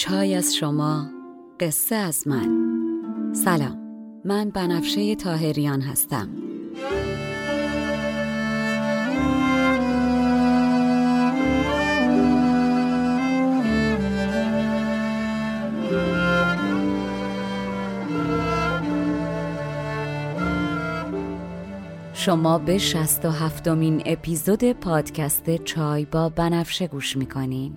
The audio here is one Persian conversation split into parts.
چای از شما قصه از من. سلام من بنفشه تاهریان هستم. شما به شست و هفتمین اپیزود پادکست چای با بنفشه گوش می‌کنین.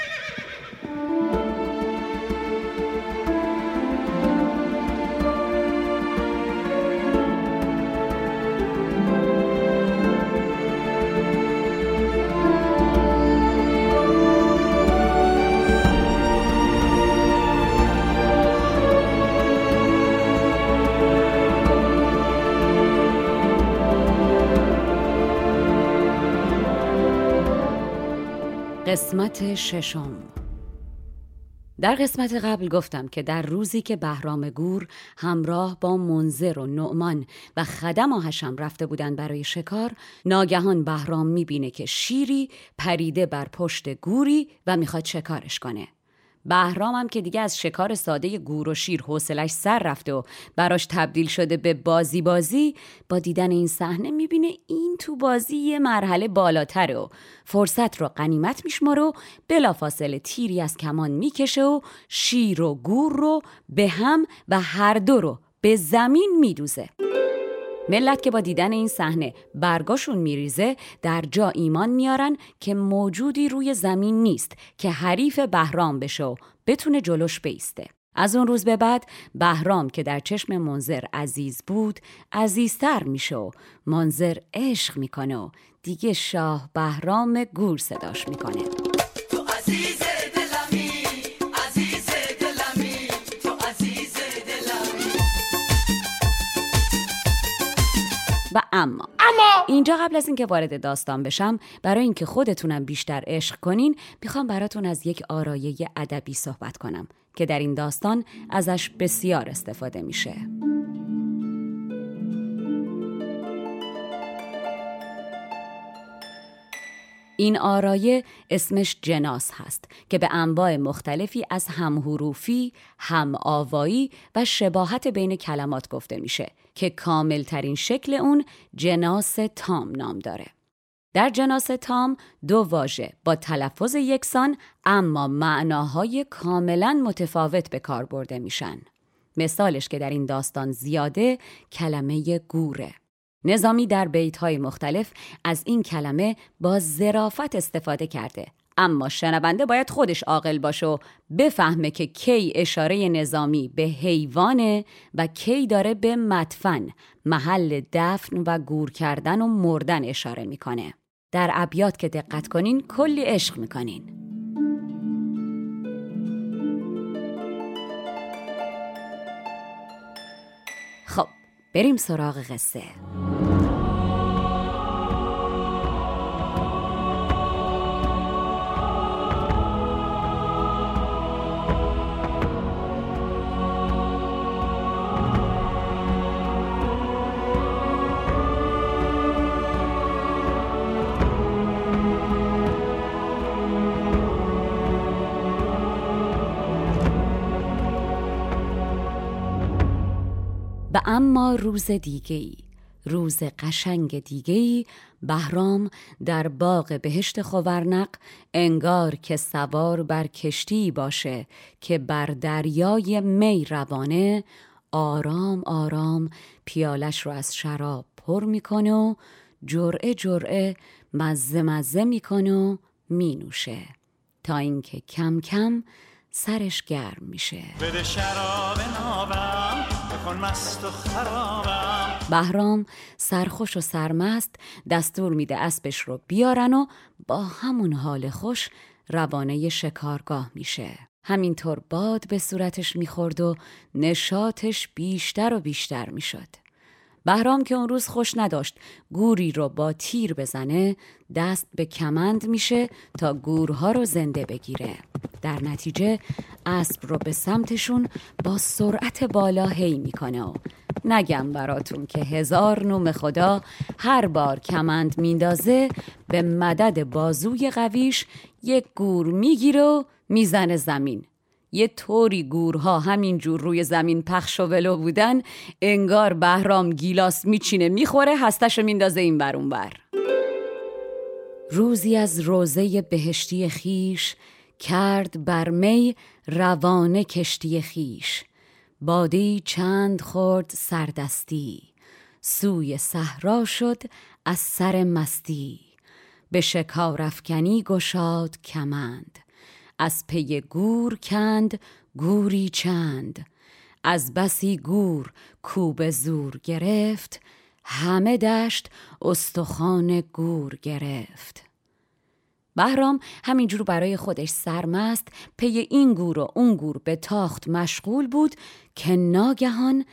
قسمت ششم. در قسمت قبل گفتم که در روزی که بهرام گور همراه با منظر و نعمان و خدم آهشم رفته بودند برای شکار ناگهان بهرام می‌بینه که شیری پریده بر پشت گوری و می‌خواد شکارش کنه. بهرامم که دیگه از شکار ساده گور و شیر حوصلش سر رفته و براش تبدیل شده به بازی بازی با دیدن این صحنه می‌بینه این تو بازی یه مرحله بالاتره و فرصت رو قنیمت میشماره و بلافاصله تیری از کمان می‌کشه و شیر و گور رو به هم و هر دو رو به زمین میدوزه. ملت که با دیدن این صحنه برگاشون میریزه در جا ایمان میارن که موجودی روی زمین نیست که حریف بهرام بشه و بتونه جلوش بیسته. از اون روز به بعد بهرام که در چشم منظر عزیز بود عزیزتر میشه و منظر عشق می‌کنه و دیگه شاه بهرام گور صداش می‌کنه. و اما. اما! اینجا قبل از اینکه وارد داستان بشم برای اینکه خودتونم بیشتر عشق کنین می‌خوام براتون از یک آرایه ادبی صحبت کنم که در این داستان ازش بسیار استفاده میشه. این آرایه اسمش جناس هست که به انواع مختلفی از همحروفی، هم آوایی و شباهت بین کلمات گفته میشه که کامل ترین شکل اون جناس تام نام داره. در جناس تام دو واژه با تلفظ یکسان اما معناهای کاملا متفاوت به کار برده میشن. مثالش که در این داستان زیاده کلمه گوره. نظامی در بیت های مختلف از این کلمه با ظرافت استفاده کرده. اما شنونده باید خودش عاقل باشه و بفهمه که کی اشاره نظامی به حیوانه و کی داره به مدفن محل دفن و گور کردن و مردن اشاره می‌کنه. در ابیات که دقت کنین کلی عشق می‌کنین. بریم سراغ قصه. اما روز دیگه ای روز قشنگ دیگه ای بهرام در باغ بهشت خورنق انگار که سوار بر کشتی باشه که بر دریای می روانه آرام آرام پیالش رو از شراب پر می‌کنه و جرعه جرعه مزه مزه می‌کنه و مینوشه تا اینکه کم کم سرش گرم میشه. بده شراب نابم بکن مست خرابم. بهرام سرخوش و سرمست دستور میده اسبش رو بیارن و با همون حال خوش روانه شکارگاه میشه. همینطور باد به صورتش می‌خورد و نشاتش بیشتر و بیشتر می‌شد. بهرام که اون روز خوش نداشت گوری رو با تیر بزنه دست به کمند میشه تا گورها رو زنده بگیره. در نتیجه اسب رو به سمتشون با سرعت بالا هی می‌کنه و نگم براتون که هزار نوم خدا هر بار کمند میندازه به مدد بازوی قویش یک گور می‌گیره و می‌زنه زمین. یه طوری گورها همینجور روی زمین پخش و ولو بودن انگار بهرام گیلاس میچینه می‌خوره هستش میندازه این برون بر روزی از روزه بهشتی خیش کرد بر می روانه کشتی خیش بادی چند خورد سردستی. سوی صحرا شد از سر مستی. به شکارفکنی گشاد کمند. از پی گور کند گوری چند. از بسی گور کوب زور گرفت همه دشت استخوان گور گرفت. بهرام همینجور برای خودش سرمست پی این گور و اون گور به تاخت مشغول بود که ناگهان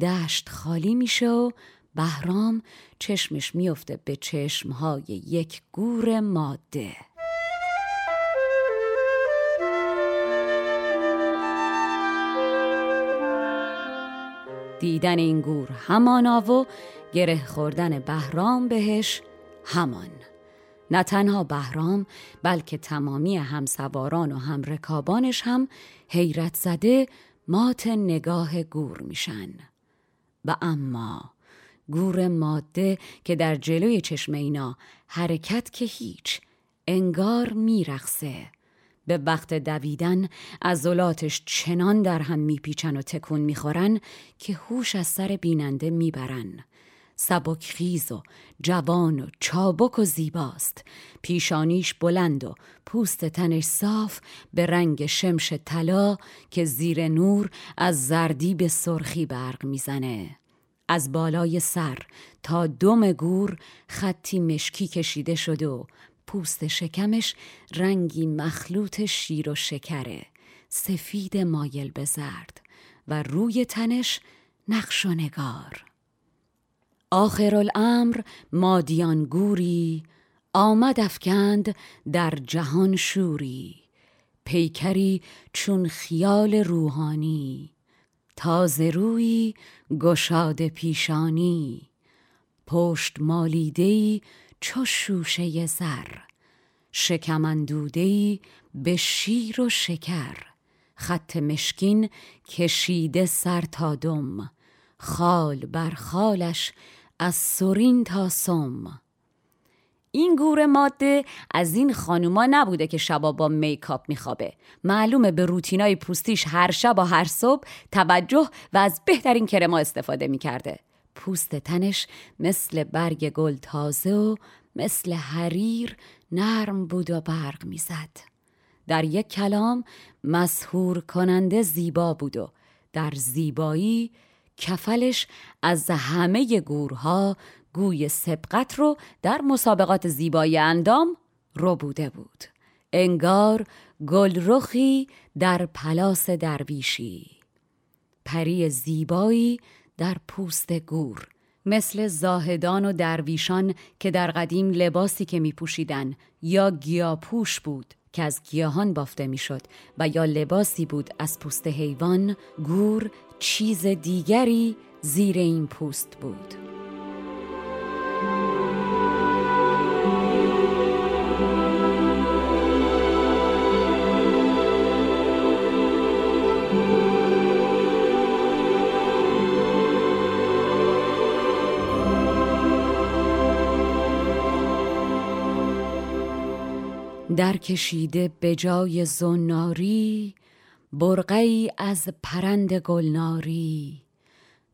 دشت خالی میشه و بهرام چشمش میفته به چشمهای یک گور ماده. دیدن این گور همانا و گره خوردن بهرام بهش همان. نه تنها بهرام بلکه تمامی همسواران و همرکابانش هم حیرت زده مات نگاه گور میشن. و اما گور ماده که در جلوی چشم اینا حرکت که هیچ انگار میرخصه به وقت دویدن عضلاتش چنان در هم میپیچن و تکون می‌خورن که هوش از سر بیننده می‌برن. سبک خیز و جوان و چابک و زیباست. پیشانیش بلند و پوست تنش صاف به رنگ شمش طلا که زیر نور از زردی به سرخی برق می‌زنه. از بالای سر تا دم گور خطی مشکی کشیده شده و پوست شکمش رنگی مخلوط شیر و شکره. سفید مایل به زرد و روی تنش نقش و نگار. آخر الامر مادیان آمد افکند در جهان شوری. پیکری چون خیال روحانی تازه روی گشاد پیشانی. پشت مالیدهی چو شوشه زر شکمندودهی به شیر و شکر. خط مشکین کشیده سر تا دم خال بر خالش از سرین تا سم. این گور ماده از این خانوما نبوده که شبا با میکاپ میخوابه. معلومه به روتینای پوستیش هر شب و هر صبح توجه و از بهترین کرما استفاده می‌کرده. پوست تنش مثل برگ گل تازه و مثل حریر نرم بود و برق می‌زد. در یک کلام مسهور کننده زیبا بود و در زیبایی کفلش از همه گورها گوی سبقت رو در مسابقات زیبایی اندام رو بوده بود. انگار گلرخی در پلاس درویشی. پری زیبایی در پوست گور مثل زاهدان و درویشان که در قدیم لباسی که می پوشیدن یا گیاپوش بود. که از گیاهان بافته می‌شد و یا لباسی بود از پوست حیوان گور چیز دیگری زیر این پوست بود. در کشیده به جای زناری برقی از پرند گلناری.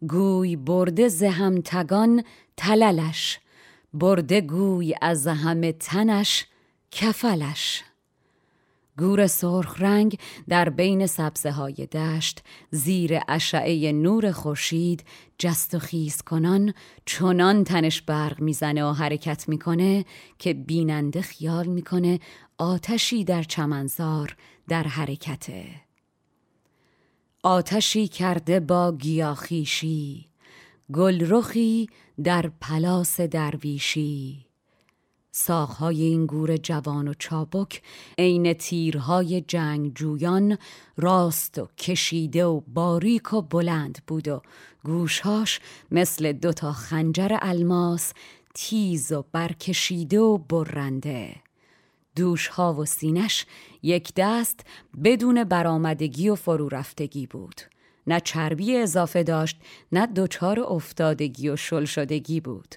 گوی برده ز همتگان تللش برده گوی از همه تنش کفلش. گور سرخ رنگ در بین سبزه های دشت زیر اشعه نور خورشید جست و خیز کنان. چنان تنش برق می‌زنه و حرکت می‌کنه که بیننده خیال می‌کنه آتشی در چمنزار در حرکته. آتشی کرده با گیاخیشی گلرخی در پلاس درویشی. ساخهای این گور جوان و چابک عین تیرهای جنگجویان راست و کشیده و باریک و بلند بود و گوشهاش مثل دوتا خنجر الماس تیز و برکشیده و برنده. دوشها و سینش یک دست بدون برآمدگی و فرو رفتگی بود. نه چربی اضافه داشت نه دچار افتادگی و شل شدگی بود.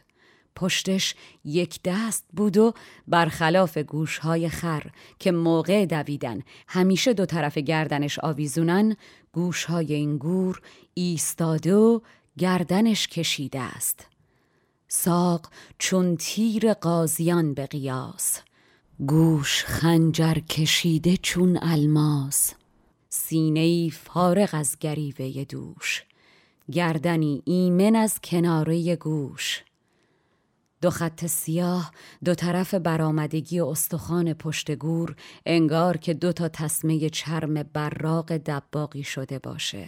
پشتش یک دست بود و برخلاف گوشهای خر که موقع دویدن همیشه دو طرف گردنش آویزونن گوشهای این گور ایستاده و گردنش کشیده است. ساق چون تیر قاضیان به قیاس. گوش خنجر کشیده چون الماس. سینه فارغ از گریوه دوش. گردنی ایمن از کناره گوش. دو خط سیاه دو طرف برآمدگی استخوان پشت گور انگار که دو تا تسمه چرم براق دباقی شده باشه.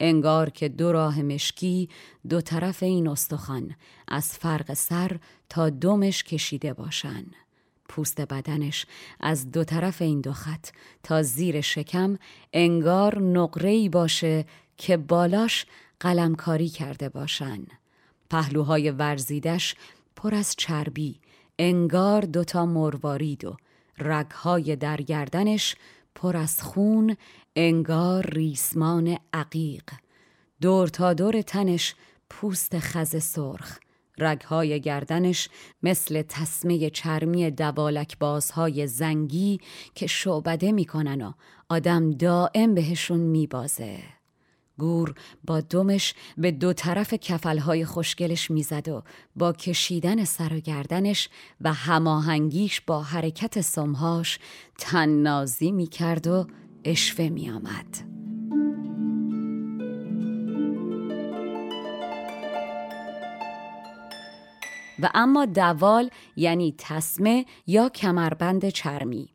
انگار که دو راه مشکی دو طرف این استخوان از فرق سر تا دمش کشیده باشن. پوست بدنش. از دو طرف این دو خط. تا زیر شکم انگار نقره‌ای باشه که بالاش قلمکاری کرده باشن. پهلوهای ورزیدش پر از چربی. انگار دوتا مروارید و رگهای در گردنش پر از خون انگار ریسمان عقیق. دور تا دور تنش پوست خز سرخ. رگهای گردنش مثل تسمه چرمی دبالک بازهای زنگی که شعبده می‌کنن و آدم دائم بهشون میبازه گور با دمش به دو طرف کفلهای خوشگلش می‌زد و با کشیدن سر و گردنش و هماهنگیش با حرکت سمهاش تننازی می‌کرد و اشوه میآمد. و اما دوال یعنی تسمه یا کمربند چرمی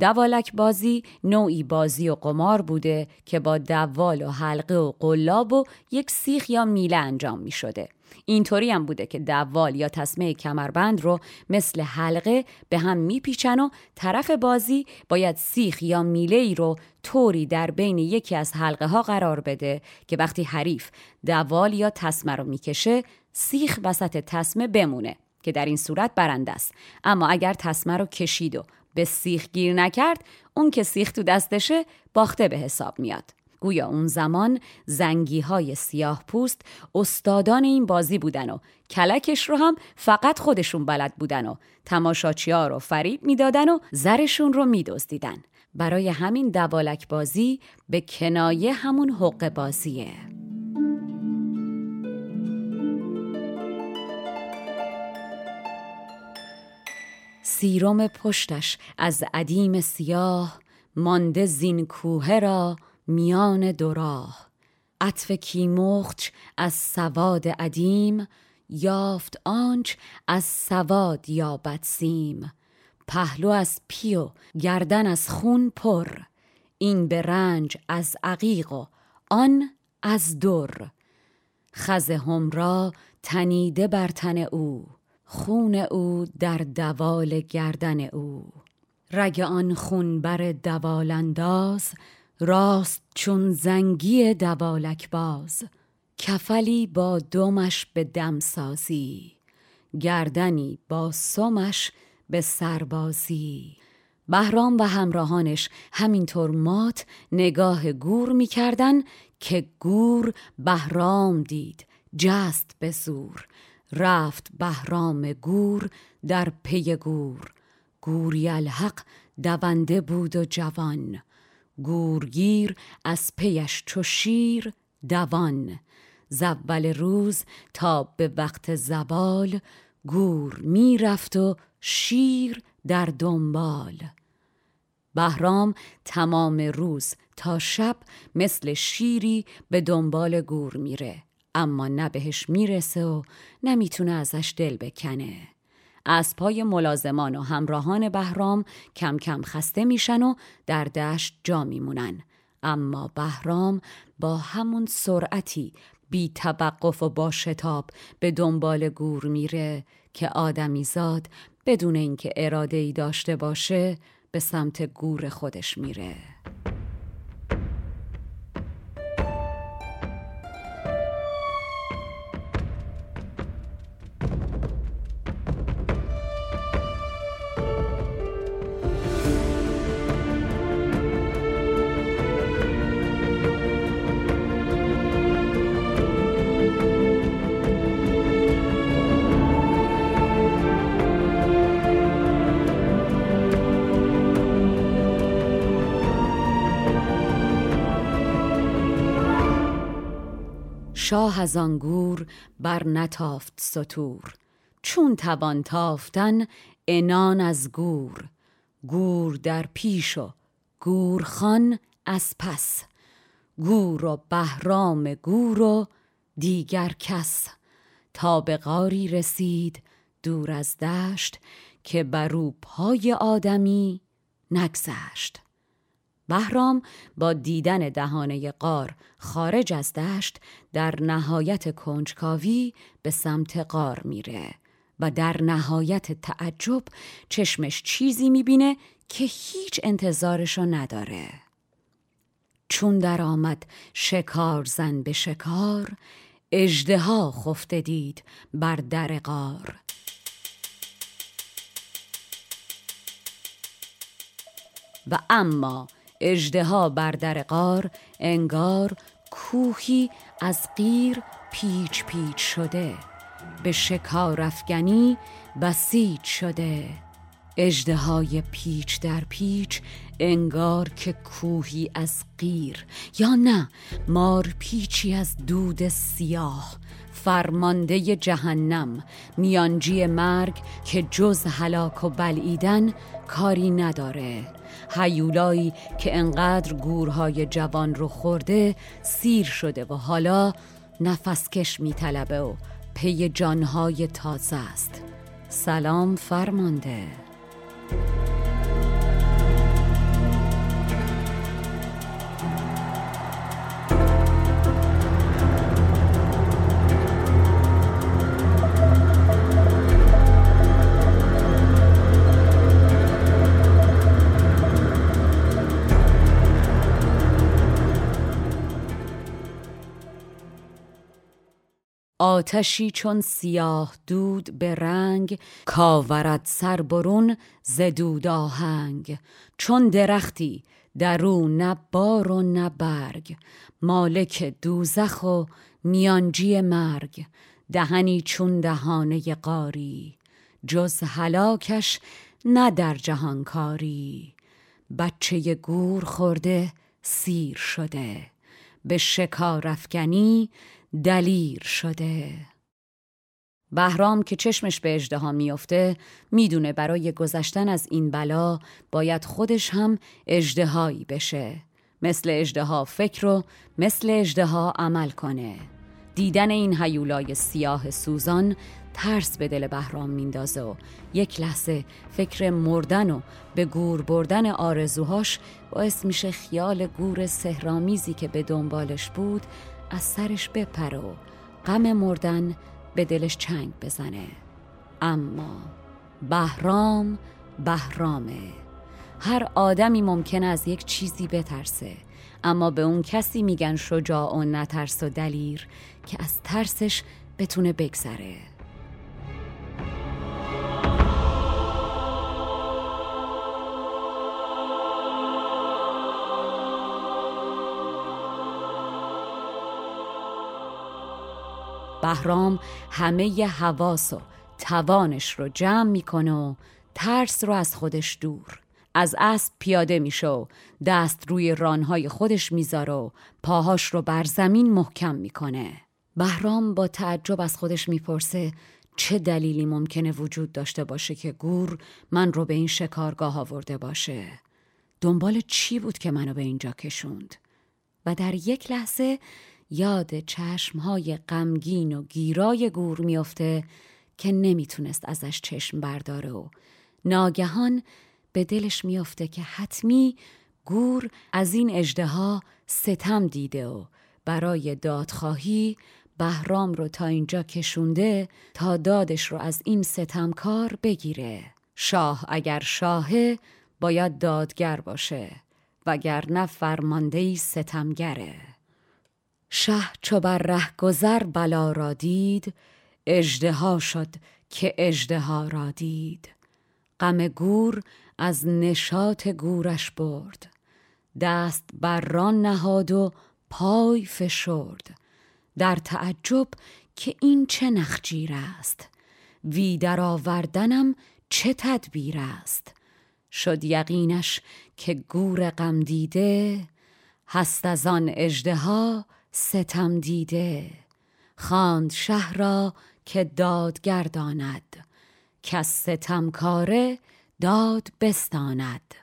دوالک بازی نوعی بازی و قمار بوده که با دوال و حلقه و قلاب و یک سیخ یا میله انجام می شده. اینطوری هم بوده که دوال یا تسمه کمربند رو مثل حلقه به هم میپیچن و طرف بازی باید سیخ یا میله ای رو طوری در بین یکی از حلقه ها قرار بده که وقتی حریف دوال یا تسمه رو می‌کشه سیخ وسط تسمه بمونه که در این صورت برنده است. اما اگر تسمه رو کشید و به سیخ گیر نکرد اون که سیخ تو دستشه باخته به حساب میاد. گویا اون زمان زنگی های سیاه پوست استادان این بازی بودن و کلکش رو هم فقط خودشون بلد بودن و تماشاچی ها رو فریب می‌دادن و زرشون رو میدزدیدن. برای همین دوالک بازی به کنایه همون حق بازیه. سیروم پشتش از عدیم سیاه مانده زین کوه را میان دوراه عطف کیمخچ از سواد عدیم یافت آنچ از سواد یابد سیم. پهلو از پیو گردن از خون پر این به رنج از عقیق و آن از در. خز را تنیده بر تن او. خون او در دوال گردن او. رگ آن خون بر دوال انداز راست چون زنگی دوالک باز کفلی با دمش به دمسازی گردنی با سمش به سربازی بهرام و همراهانش همینطور مات نگاه گور می‌کردن که گور بهرام دید جست به زور. رفت بهرام گور در پی گور. گوری الحق دونده بود و جوان. گورگیر از پیش چو شیر دوان. زول روز تا به وقت زوال گور می‌رفت و شیر در دنبال. بهرام تمام روز تا شب مثل شیری به دنبال گور میره. اما نه بهش می‌رسه و نمی‌تونه ازش دل بکنه. اسبهای ملازمان و همراهان بهرام کم کم خسته میشن و در دشت جا میمونن. اما بهرام با همون سرعتی بی توقف و با شتاب به دنبال گور میره که آدمیزاد بدون اینکه اراده ای داشته باشه به سمت گور خودش میره. شاه از بر نتافت سطور. چون توان تافتن انان از گور. گور در پیش و گورخان از پس. گور و بهرام گور و دیگر کس. تا به غاری رسید دور از دشت که بر پای آدمی نگذشت. بهرام با دیدن دهانه قار خارج از دشت در نهایت کنجکاوی به سمت قار میره و در نهایت تعجب چشمش چیزی می‌بینه که هیچ انتظارشو نداره. چون در آمد شکار زن به شکار اجدها خفته دید بر در قار و اما اجدها بر در قار انگار کوهی از قیر پیچ پیچ شده. به شکار افگنی بسیج شده. اجدهای پیچ در پیچ انگار که کوهی از قیر. یا نه مار پیچی از دود سیاه. فرمانده جهنم میانجی مرگ که جز هلاک و بلعیدن کاری نداره. هیولایی که انقدر گورهای جوان رو خورده سیر شده و حالا نفسکش میطلبه و پی جانهای تازه است. سلام فرمانده. Thank you. آتشی چون سیاه دود به رنگ کاورد سربرون زدود آهنگ. چون درختی در او نه بار و نه برگ مالک دوزخ و میانجی مرگ. دهنی چون دهانه قاری جز هلاکش نه در جهانکاری بچه گور خورده سیر شده. به شکار دلیر شده. بهرام که چشمش به اجدها میافته می‌دونه برای گذشتن از این بلا باید خودش هم اجدهایی بشه. مثل اجدها فکر و مثل اجدها عمل کنه. دیدن این هیولای سیاه سوزان ترس به دل بهرام میندازه و یک لحظه فکر مردن و به گور بردن آرزوهاش باعث میشه خیال گور سهرامیزی که به دنبالش بود از سرش بپره و غم مردن به دلش چنگ بزنه. اما بهرام بهرامه. هر آدمی ممکنه از یک چیزی بترسه اما به اون کسی میگن شجاع و نترس و دلیر که از ترسش بتونه بگذره. بهرام همه حواس و توانش رو جمع می‌کنه و ترس رو از خودش دور. از اسب پیاده میشه و دست روی رانهای خودش می‌ذاره و پاهاش رو بر زمین محکم می‌کنه. بهرام با تعجب از خودش می‌پرسه چه دلیلی ممکنه وجود داشته باشه که گور من رو به این شکارگاه آورده باشه؟ دنبال چی بود که منو به اینجا کشوند؟ و در یک لحظه یاد چشمهای غمگین و گیرای گور میافته که نمی‌تونست ازش چشم برداره و ناگهان به دلش میافته که حتمی گور از این اجدها ستم دیده و برای دادخواهی بهرام رو تا اینجا کشونده تا دادش رو از این ستمکار بگیره. شاه اگر شاهه باید دادگر باشه وگرنه فرماندهی ستمگره. شه چو بر ره گذر بلا را دید اجدها شد که اجدها را دید. غم گور از نشاط گورش برد دست بر ران نهاد و پای فشرد. در تعجب که این چه نخجیر است وی در آوردنم چه تدبیر است. شد یقینش که گور غم دیده هست از آن اژدها ستم دیده خواند شه را که داد گرداند کس ستمکاره داد بستاند.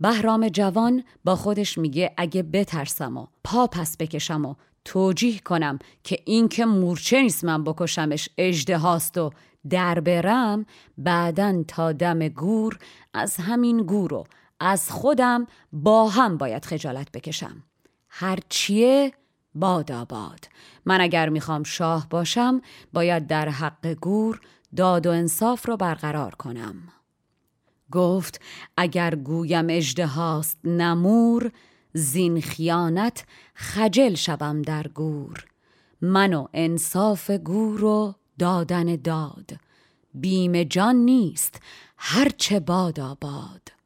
بهرام جوان با خودش میگه اگه بترسم و پا پس بکشم و توجیه کنم که این که مورچه نیست من بکشمش اجده هاست و در برم بعدا تا دم گور از همین گور و از خودم با هم باید خجالت بکشم. هرچیه باد آباد. من اگر می‌خوام شاه باشم باید در حق گور داد و انصاف رو برقرار کنم. گفت اگر گویم اجده هاست نمور زین خیانت خجل شوم در گور. من و انصاف گور و دادن داد. بیم جان نیست هرچه باد آباد.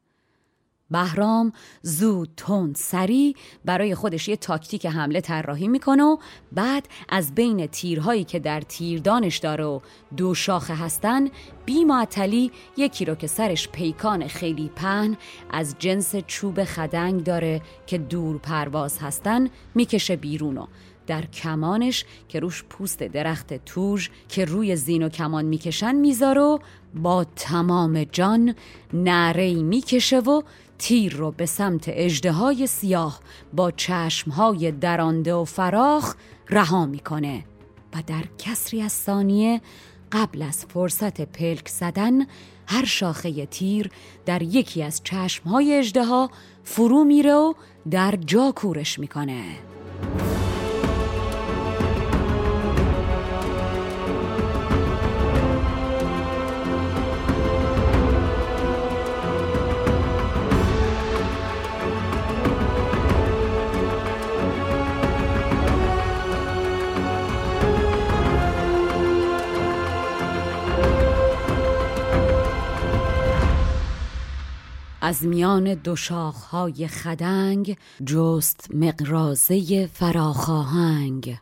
بهرام زود تند سری برای خودش یه تاکتیک حمله طراحی می‌کنه و بعد از بین تیرهایی که در تیردانش داره و دو شاخه هستن بی معطلی یکی رو که سرش پیکان خیلی پهن از جنس چوب خدنگ داره که دور پرواز هستن می‌کشه بیرون و در کمانش که روش پوست درخت توژ که روی زین و کمان می‌کشن می‌ذاره و با تمام جان نعره می‌کشه و تیر رو به سمت اجده سیاه با چشمهای درانده و فراخ رها می‌کنه و در کسری از ثانیه قبل از فرصت پلک زدن هر شاخه تیر در یکی از چشمهای اجده فرو میره و در جا کورش می‌کنه. از میان دو شاخهای خدنگ جست مقرازه فراخاهنگ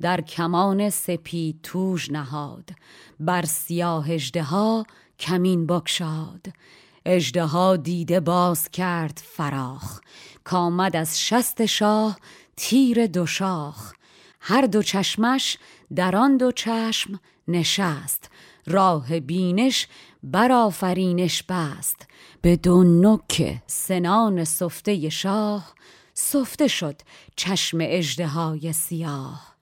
در کمان سپی توژ نهاد بر سیاه اژدها کمین بکشاد اژدها دیده باز کرد فراخ کامد از شست شاه تیر دو شاخ. هر دو چشمش در آن دو چشم نشست راه بینش بر آفرینش بست. به دو نوک سنان سفته شاه سفته شد چشم اجده سیاه.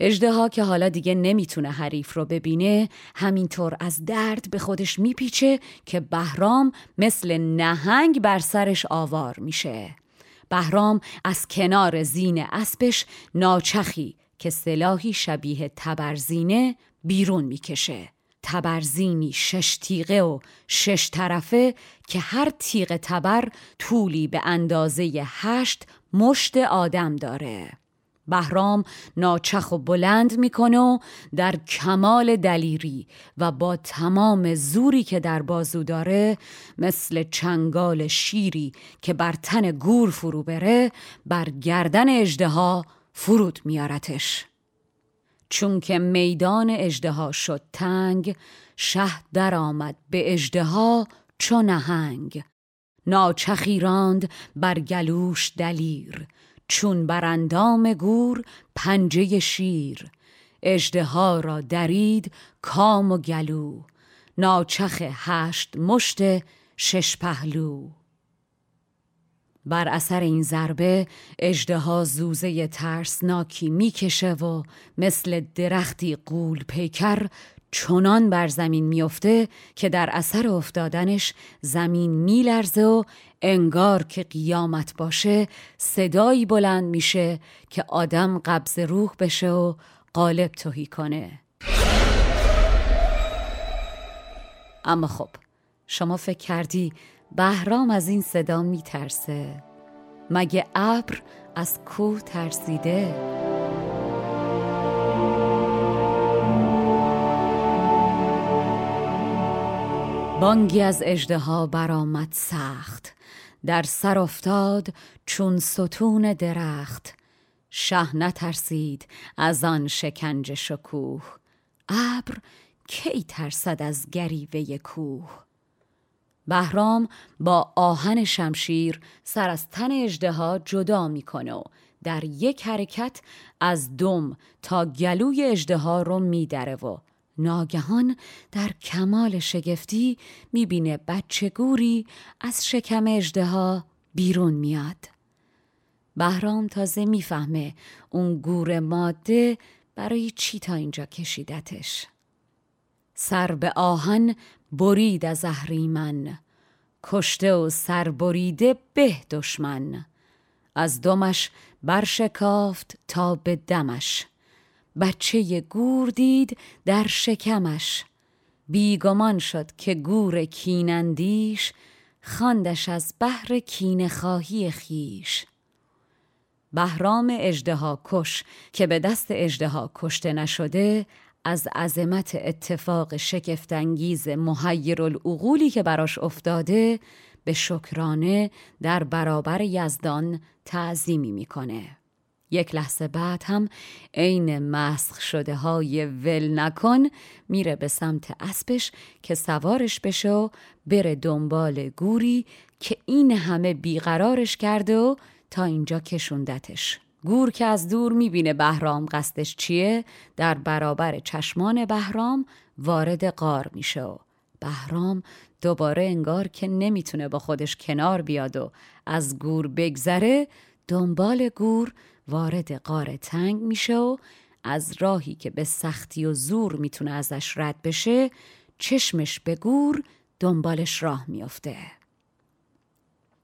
اجده که حالا دیگه نمی‌تونه حریف رو ببینه همینطور از درد به خودش میپیچه که بهرام مثل نهنگ بر سرش آوار میشه. بهرام از کنار زین اسبش ناچخی که سلاحی شبیه تبرزینه بیرون می‌کشه. تبرزینی شش تیغه و شش طرفه که هر تیغ تبر طولی به اندازه هشت مشت آدم داره. بهرام ناچخ و بلند می‌کنه و در کمال دلیری و با تمام زوری که در بازو داره مثل چنگال شیری که بر تن گور فرو بره بر گردن اجده فرود میارتش چون که میدان اجدها شد تنگ شه درآمد به اجدها چو نهنگ. ناچخی راند بر گلوش دلیر چون بر اندام گور پنجه شیر. اجدها را درید کام و گلو ناچخ هشت مشت شش پهلو. بر اثر این ضربه اجدها زوزه ترسناکی می‌کشه و مثل درختی قول پیکر چنان بر زمین میفته که در اثر افتادنش زمین میلرزه و انگار که قیامت باشه صدایی بلند میشه که آدم قبض روح بشه و قالب توهی کنه. اما خب شما فکر کردی بهرام از این صدا میترسه. مگه ابر از کوه ترسیده؟ بانگی از اجدها برآمد سخت. در سر افتاد چون ستون درخت. شه نترسید از آن شکنج شکوه. ابر کی ترسد از گریوه کوه؟ بهرام با آهن شمشیر سر از تن اجدها جدا می‌کنه در یک حرکت از دم تا گلوی اجدها رو میدره و ناگهان در کمال شگفتی می‌بینه بچه گوری از شکم اجدها بیرون میاد. بهرام تازه می‌فهمه اون گور ماده برای چی تا اینجا کشیدتش. سر به آهن برید از اهریمن. کشته و سر بریده به دشمن. از دمش برشکافت تا به دمش. بچه گور دید در شکمش. بیگمان شد که گور کینندیش خواندش از بحر کین خواهی خیش بهرام اجدها کش که به دست اجدها کشته نشده از عظمت اتفاق شگفتانگیز محیر العقولی که براش افتاده به شکرانه در برابر یزدان تعظیمی می‌کنه. یک لحظه بعد هم عین مسخ شده های ول نکن میره به سمت اسبش که سوارش بشه و بره دنبال گوری که این همه بیقرارش کرده و تا اینجا کشوندتش. گور که از دور می‌بینه بهرام قصدش چیه؟ در برابر چشمان بهرام وارد قار میشه و بهرام دوباره انگار که نمی‌تونه با خودش کنار بیاد و از گور بگذره دنبال گور وارد قار تنگ میشه و از راهی که به سختی و زور می‌تونه ازش رد بشه چشمش به گور دنبالش راه میافته.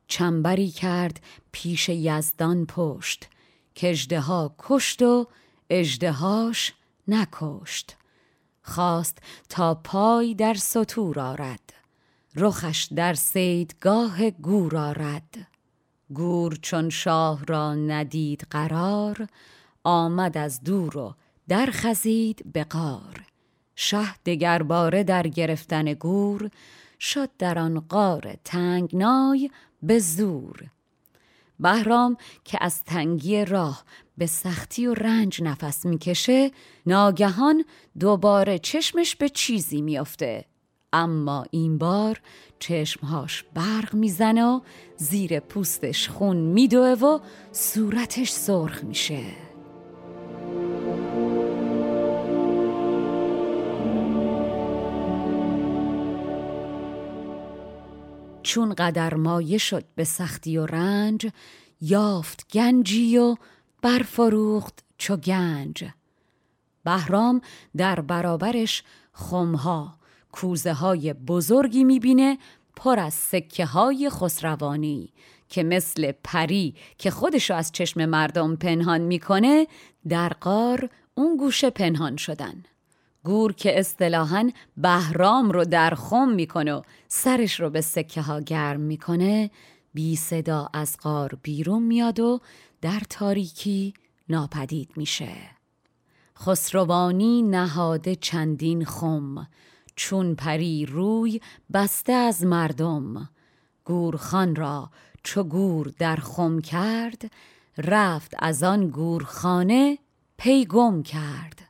چنبری کرد پیش یزدان پشت که ها کشت و اجدهاش نکشت. خواست تا پای در سطور آرد. رخش در سیدگاه گور آرد. گور چون شاه را ندید قرار آمد از دور و در خزید به قار شه دگر باره در گرفتن گور شد در آن قار تنگنای به زور. بهرام که از تنگی راه به سختی و رنج نفس می‌کشه ناگهان دوباره چشمش به چیزی میافته. اما این بار چشمهاش برق می‌زنه و زیر پوستش خون میدوه و صورتش سرخ میشه. چون قدر مایه شد به سختی و رنج یافت گنجی و برفروخت چو گنج. بهرام در برابرش خمها کوزه های بزرگی می‌بینه پر از سکه های خسروانی که مثل پری که خودشو از چشم مردم پنهان می‌کنه در قار اون گوشه پنهان شدن. گور که اصطلاحا بهرام رو در خم می‌کنه و سرش رو به سکه ها گرم می‌کنه بی صدا از غار بیرون میاد و در تاریکی ناپدید میشه. خسروانی نهاده چندین خم چون پری روی بسته از مردم. گورخان را چو گور در خم کرد رفت از آن گورخانه پی گم کرد.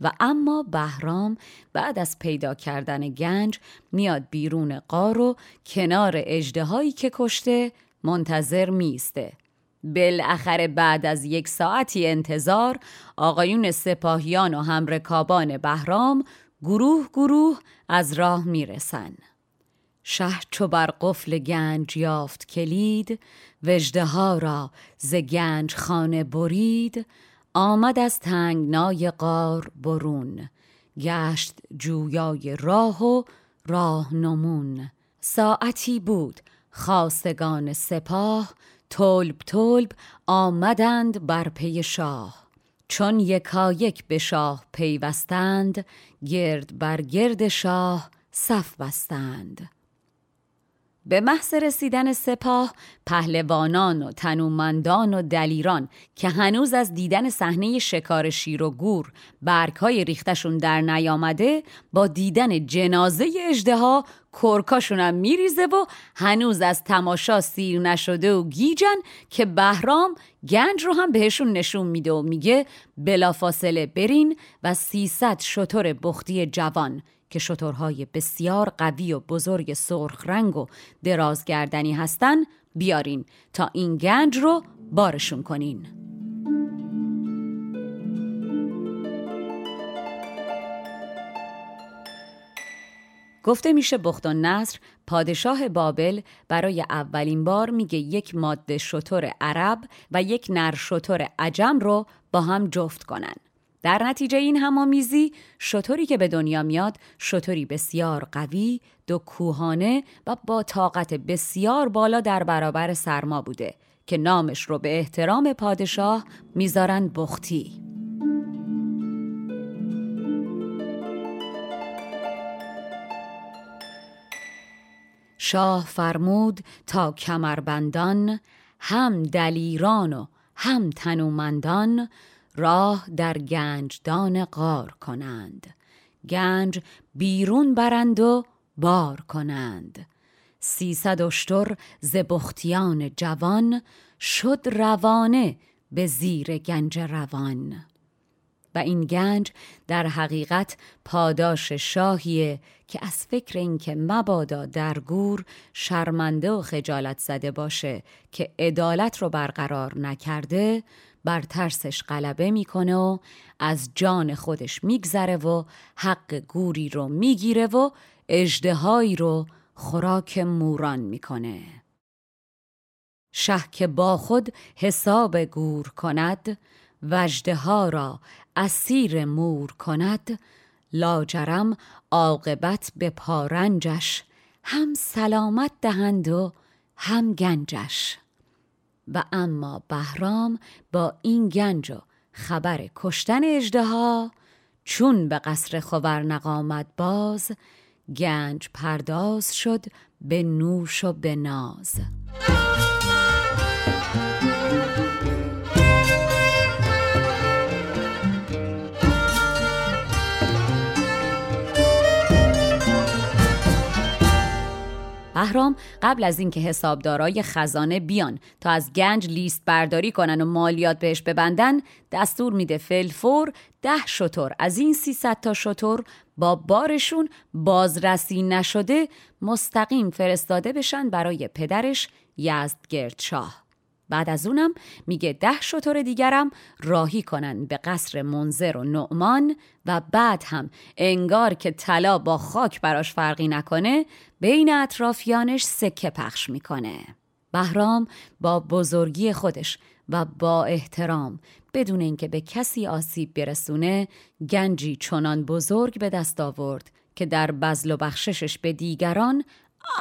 و اما بهرام بعد از پیدا کردن گنج میاد بیرون قار و کنار اجدهایی که کشته منتظر میسته بالاخره بعد از یک ساعتی انتظار آقایون سپاهیان و همرکابان بهرام گروه گروه از راه می‌رسن. شه چو بر قفل گنج یافت کلید وجده ها را ز گنج خانه برید آمد از تنگنای قار برون گشت جویای راه و راه نمون. ساعتی بود خاصگان سپاه طلب طلب آمدند بر پی شاه. چون یکایک به شاه پیوستند گرد بر گرد شاه صف بستند. به محض رسیدن سپاه پهلوانان و تنومندان و دلیران که هنوز از دیدن صحنه شکار شیر و گور برگهای ریختشون در نیامده با دیدن جنازه اجدها کرکاشونم میریزه و هنوز از تماشا سیر نشده و گیجن که بهرام گنج رو هم بهشون نشون میده و میگه بلافاصله برین و سیصد شطور بختی جوان که شترهای بسیار قوی و بزرگ سرخ رنگ و درازگردنی هستن بیارین تا این گنج رو بارشون کنین. گفته میشه بخت و نصر پادشاه بابل برای اولین بار میگه یک ماده شطور عرب و یک نر شطور عجم رو با هم جفت کنن. در نتیجه این همامیزی شطوری که به دنیا میاد شطوری بسیار قوی دو کوهانه و با طاقت بسیار بالا در برابر سرما بوده که نامش رو به احترام پادشاه می‌ذارن بختی. شاه فرمود تا کمربندان هم دلیران و هم تنومندان راه در گنجدان غار کنند. گنج بیرون برند و بار کنند. سیصد اشتر ز بختیان جوان شد روانه به زیر گنج روان. و این گنج در حقیقت پاداش شاهیه که از فکر اینکه مبادا در گور شرمنده و خجالت زده باشه که عدالت رو برقرار نکرده بر ترسش غلبه می‌کنه و از جان خودش میگذره و حق گوری رو می‌گیره و اجدهایی رو خوراک موران می‌کنه. شه که با خود حساب گور کند وجده ها را اسیر مور کند لاجرم عاقبت به پارنجش هم سلامت دهند و هم گنجش. و اما بهرام با این گنج و خبر کشتن اجده چون به قصر خورنق آمد باز گنج پرداز شد به نوش و به ناز. بهرام قبل از اینکه حسابدارای خزانه بیان تا از گنج لیست برداری کنن و مالیات بهش ببندن دستور میده فلفور ده شطور. از این 300 تا شطور با بارشون بازرسی نشده مستقیم فرستاده بشن برای پدرش یزدگرد شاه بعد از اونم میگه ده شطور دیگرم راهی کنن به قصر منظر و نعمان و بعد هم انگار که طلا با خاک براش فرقی نکنه بین اطرافیانش سکه پخش می‌کنه. بهرام با بزرگی خودش و با احترام بدون اینکه به کسی آسیب برسونه گنجی چنان بزرگ به دست آورد که در بزل و بخششش به دیگران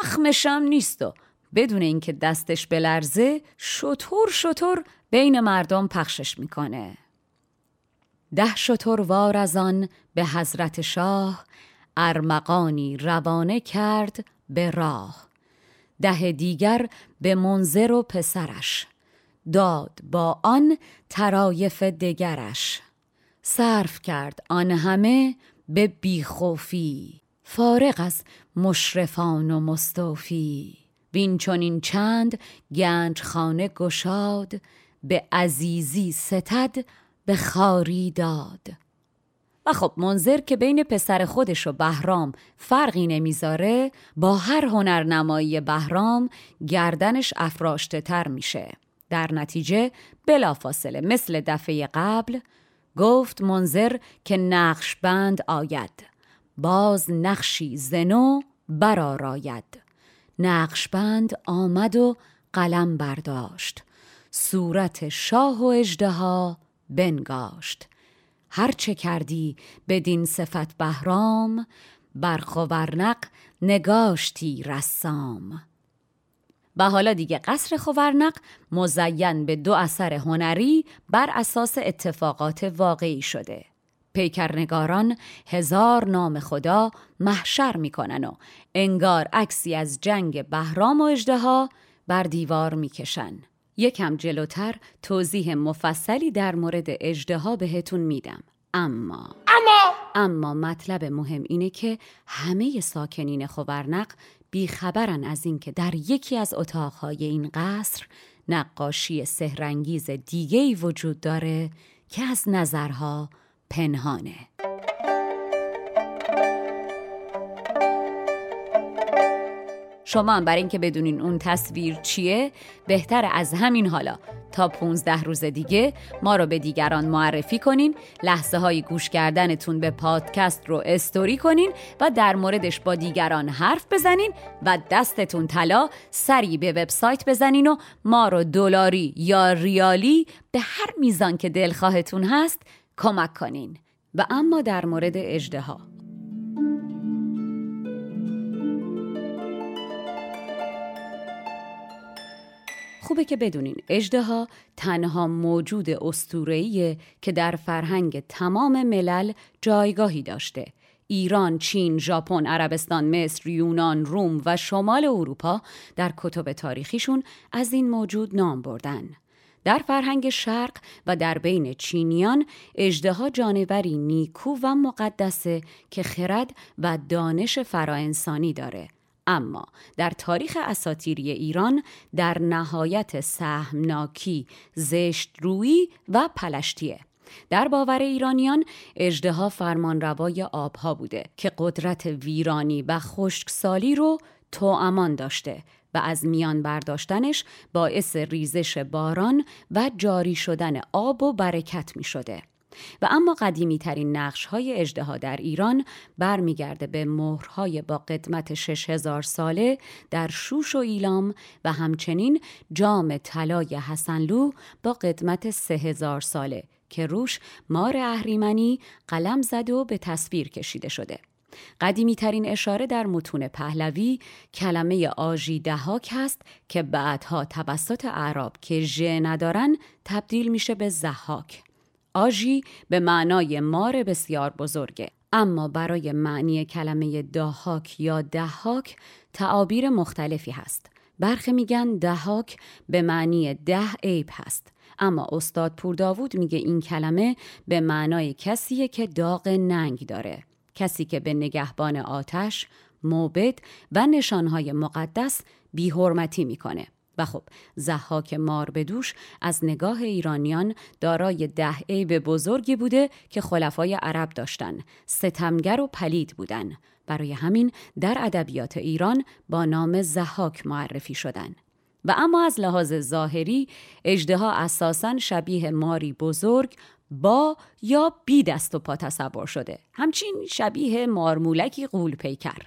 اخمشم نیست و بدون اینکه دستش بلرزه شطور شطور بین مردم پخشش می‌کنه. ده شطور وار از آن به حضرت شاه ارمغانی روانه کرد به راه. ده دیگر به منظر و پسرش. داد با آن ترایف دگرش. صرف کرد آن همه به بیخوفی. فارغ از مشرفان و مستوفی. وین چون چند گنج خانه گشاد به عزیزی ستد به خاری داد. و خب منظر که بین پسر خودش و بهرام فرقی نمی‌ذاره با هر هنرنمایی بهرام گردنش افراشته تر میشه. در نتیجه بلافاصله مثل دفعه قبل گفت منظر که نقش بند آید. باز نقشی زنو برآراید. نقشبند آمد و قلم برداشت. صورت شاه و اجدها بنگاشت. هرچه کردی بدین صفت بهرام بر خورنق نگاشتی رسام. و حالا دیگه قصر خورنق مزین به دو اثر هنری بر اساس اتفاقات واقعی شده. پیکرنگاران هزار نام خدا محشر می‌کنن و انگار عکسی از جنگ بهرام و اجدها بر دیوار می‌کشن. یکم جلوتر توضیح مفصلی در مورد اجدها بهتون میدم. اما اما! اما مطلب مهم اینه که همه ساکنین خورنق بیخبرن از اینکه در یکی از اتاقهای این قصر نقاشی سهرنگیز دیگهی وجود داره که از نظرها پنهانه. شما هم برای اینکه بدونین اون تصویر چیه بهتر از همین حالا. تا 15 روز دیگه ما رو به دیگران معرفی کنین لحظه های گوش کردنتون به پادکست رو استوری کنین و در موردش با دیگران حرف بزنین و دستتون طلا سری به وبسایت بزنین و ما رو دلاری یا ریالی به هر میزان که دلخواهتون هست کمک کنین. و اما در مورد اجدها خوبه که بدونین اجدها تنها موجود استورهیه که در فرهنگ تمام ملل جایگاهی داشته. ایران، چین، ژاپن، عربستان، مصر، یونان، روم و شمال اروپا در کتب تاریخیشون از این موجود نام بردن. در فرهنگ شرق و در بین چینیان اجدها جانوری نیکو و مقدسه که خرد و دانش فراانسانی داره. اما در تاریخ اساتیری ایران در نهایت سهمناکی زشت روی و پلشتیه. در باور ایرانیان اجدها فرمانروای آبها بوده که قدرت ویرانی و خشکسالی رو تو امان داشته و از میان برداشتنش باعث ریزش باران و جاری شدن آب و برکت می شده. و اما قدیمی ترین نقش های اجدها در ایران برمیگرده به مهرهای با قدمت 6000 ساله در شوش و ایلام و همچنین جام طلای حسنلو با قدمت 3000 ساله که روش مار اهریمنی قلم زده و به تصویر کشیده شده. قدیمی ترین اشاره در متون پهلوی کلمه آژی دهاک هست که بعدها توسط اعراب که ژ ندارن تبدیل میشه به زهاک. آژی به معنای مار بسیار بزرگه. اما برای معنی کلمه داهاک یا دهاک تعابیر مختلفی هست. برخی میگن دهاک به معنی ده عیب هست. اما استاد پورداوود میگه این کلمه به معنای کسیه که داغ ننگ داره. کسی که به نگهبان آتش، موبد و نشانهای مقدس بیحرمتی می‌کنه. و خب زحاک مار بدوش از نگاه ایرانیان دارای ده عیب بزرگی بوده که خلفای عرب داشتن. ستمگر و پلید بودن. برای همین در ادبیات ایران با نام زحاک معرفی شدن. و اما از لحاظ ظاهری اجدها اساسا شبیه ماری بزرگ با یا بی دست و پا تصور شده همچین شبیه مارمولکی قول پیکر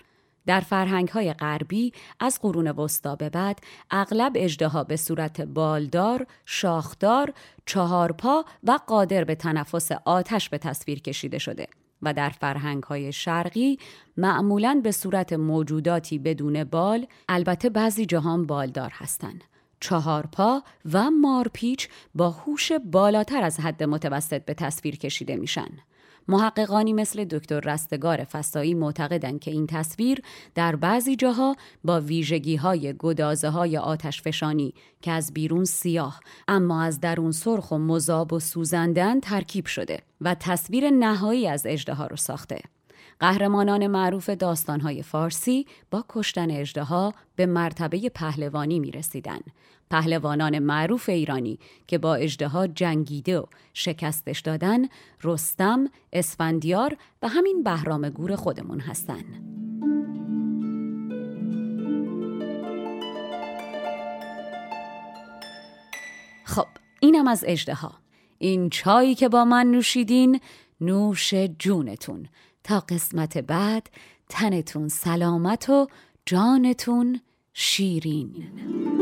در فرهنگ های غربی از قرون وسطا به بعد اغلب اجدها به صورت بالدار، شاخدار، چهارپا و قادر به تنفس آتش به تصویر کشیده شده و در فرهنگ های شرقی معمولا به صورت موجوداتی بدون بال البته بعضی جهان بالدار هستند. چهارپا و مارپیچ با هوش بالاتر از حد متوسط به تصویر کشیده میشن. محققانی مثل دکتر رستگار فسایی معتقدند که این تصویر در بعضی جاها با ویژگی های گدازه های آتش فشانی که از بیرون سیاه اما از درون سرخ و مذاب و سوزندن ترکیب شده و تصویر نهایی از اجدها رو ساخته. قهرمانان معروف داستانهای فارسی با کشتن اجدها به مرتبه پهلوانی می رسیدن. پهلوانان معروف ایرانی که با اجدها جنگیده و شکستش دادن رستم، اسفندیار و همین بهرام گور خودمون هستن. خب اینم از اجدها این چایی که با من نوشیدین نوش جونتون تا قسمت بعد تنتون سلامت و جانتون شیرین.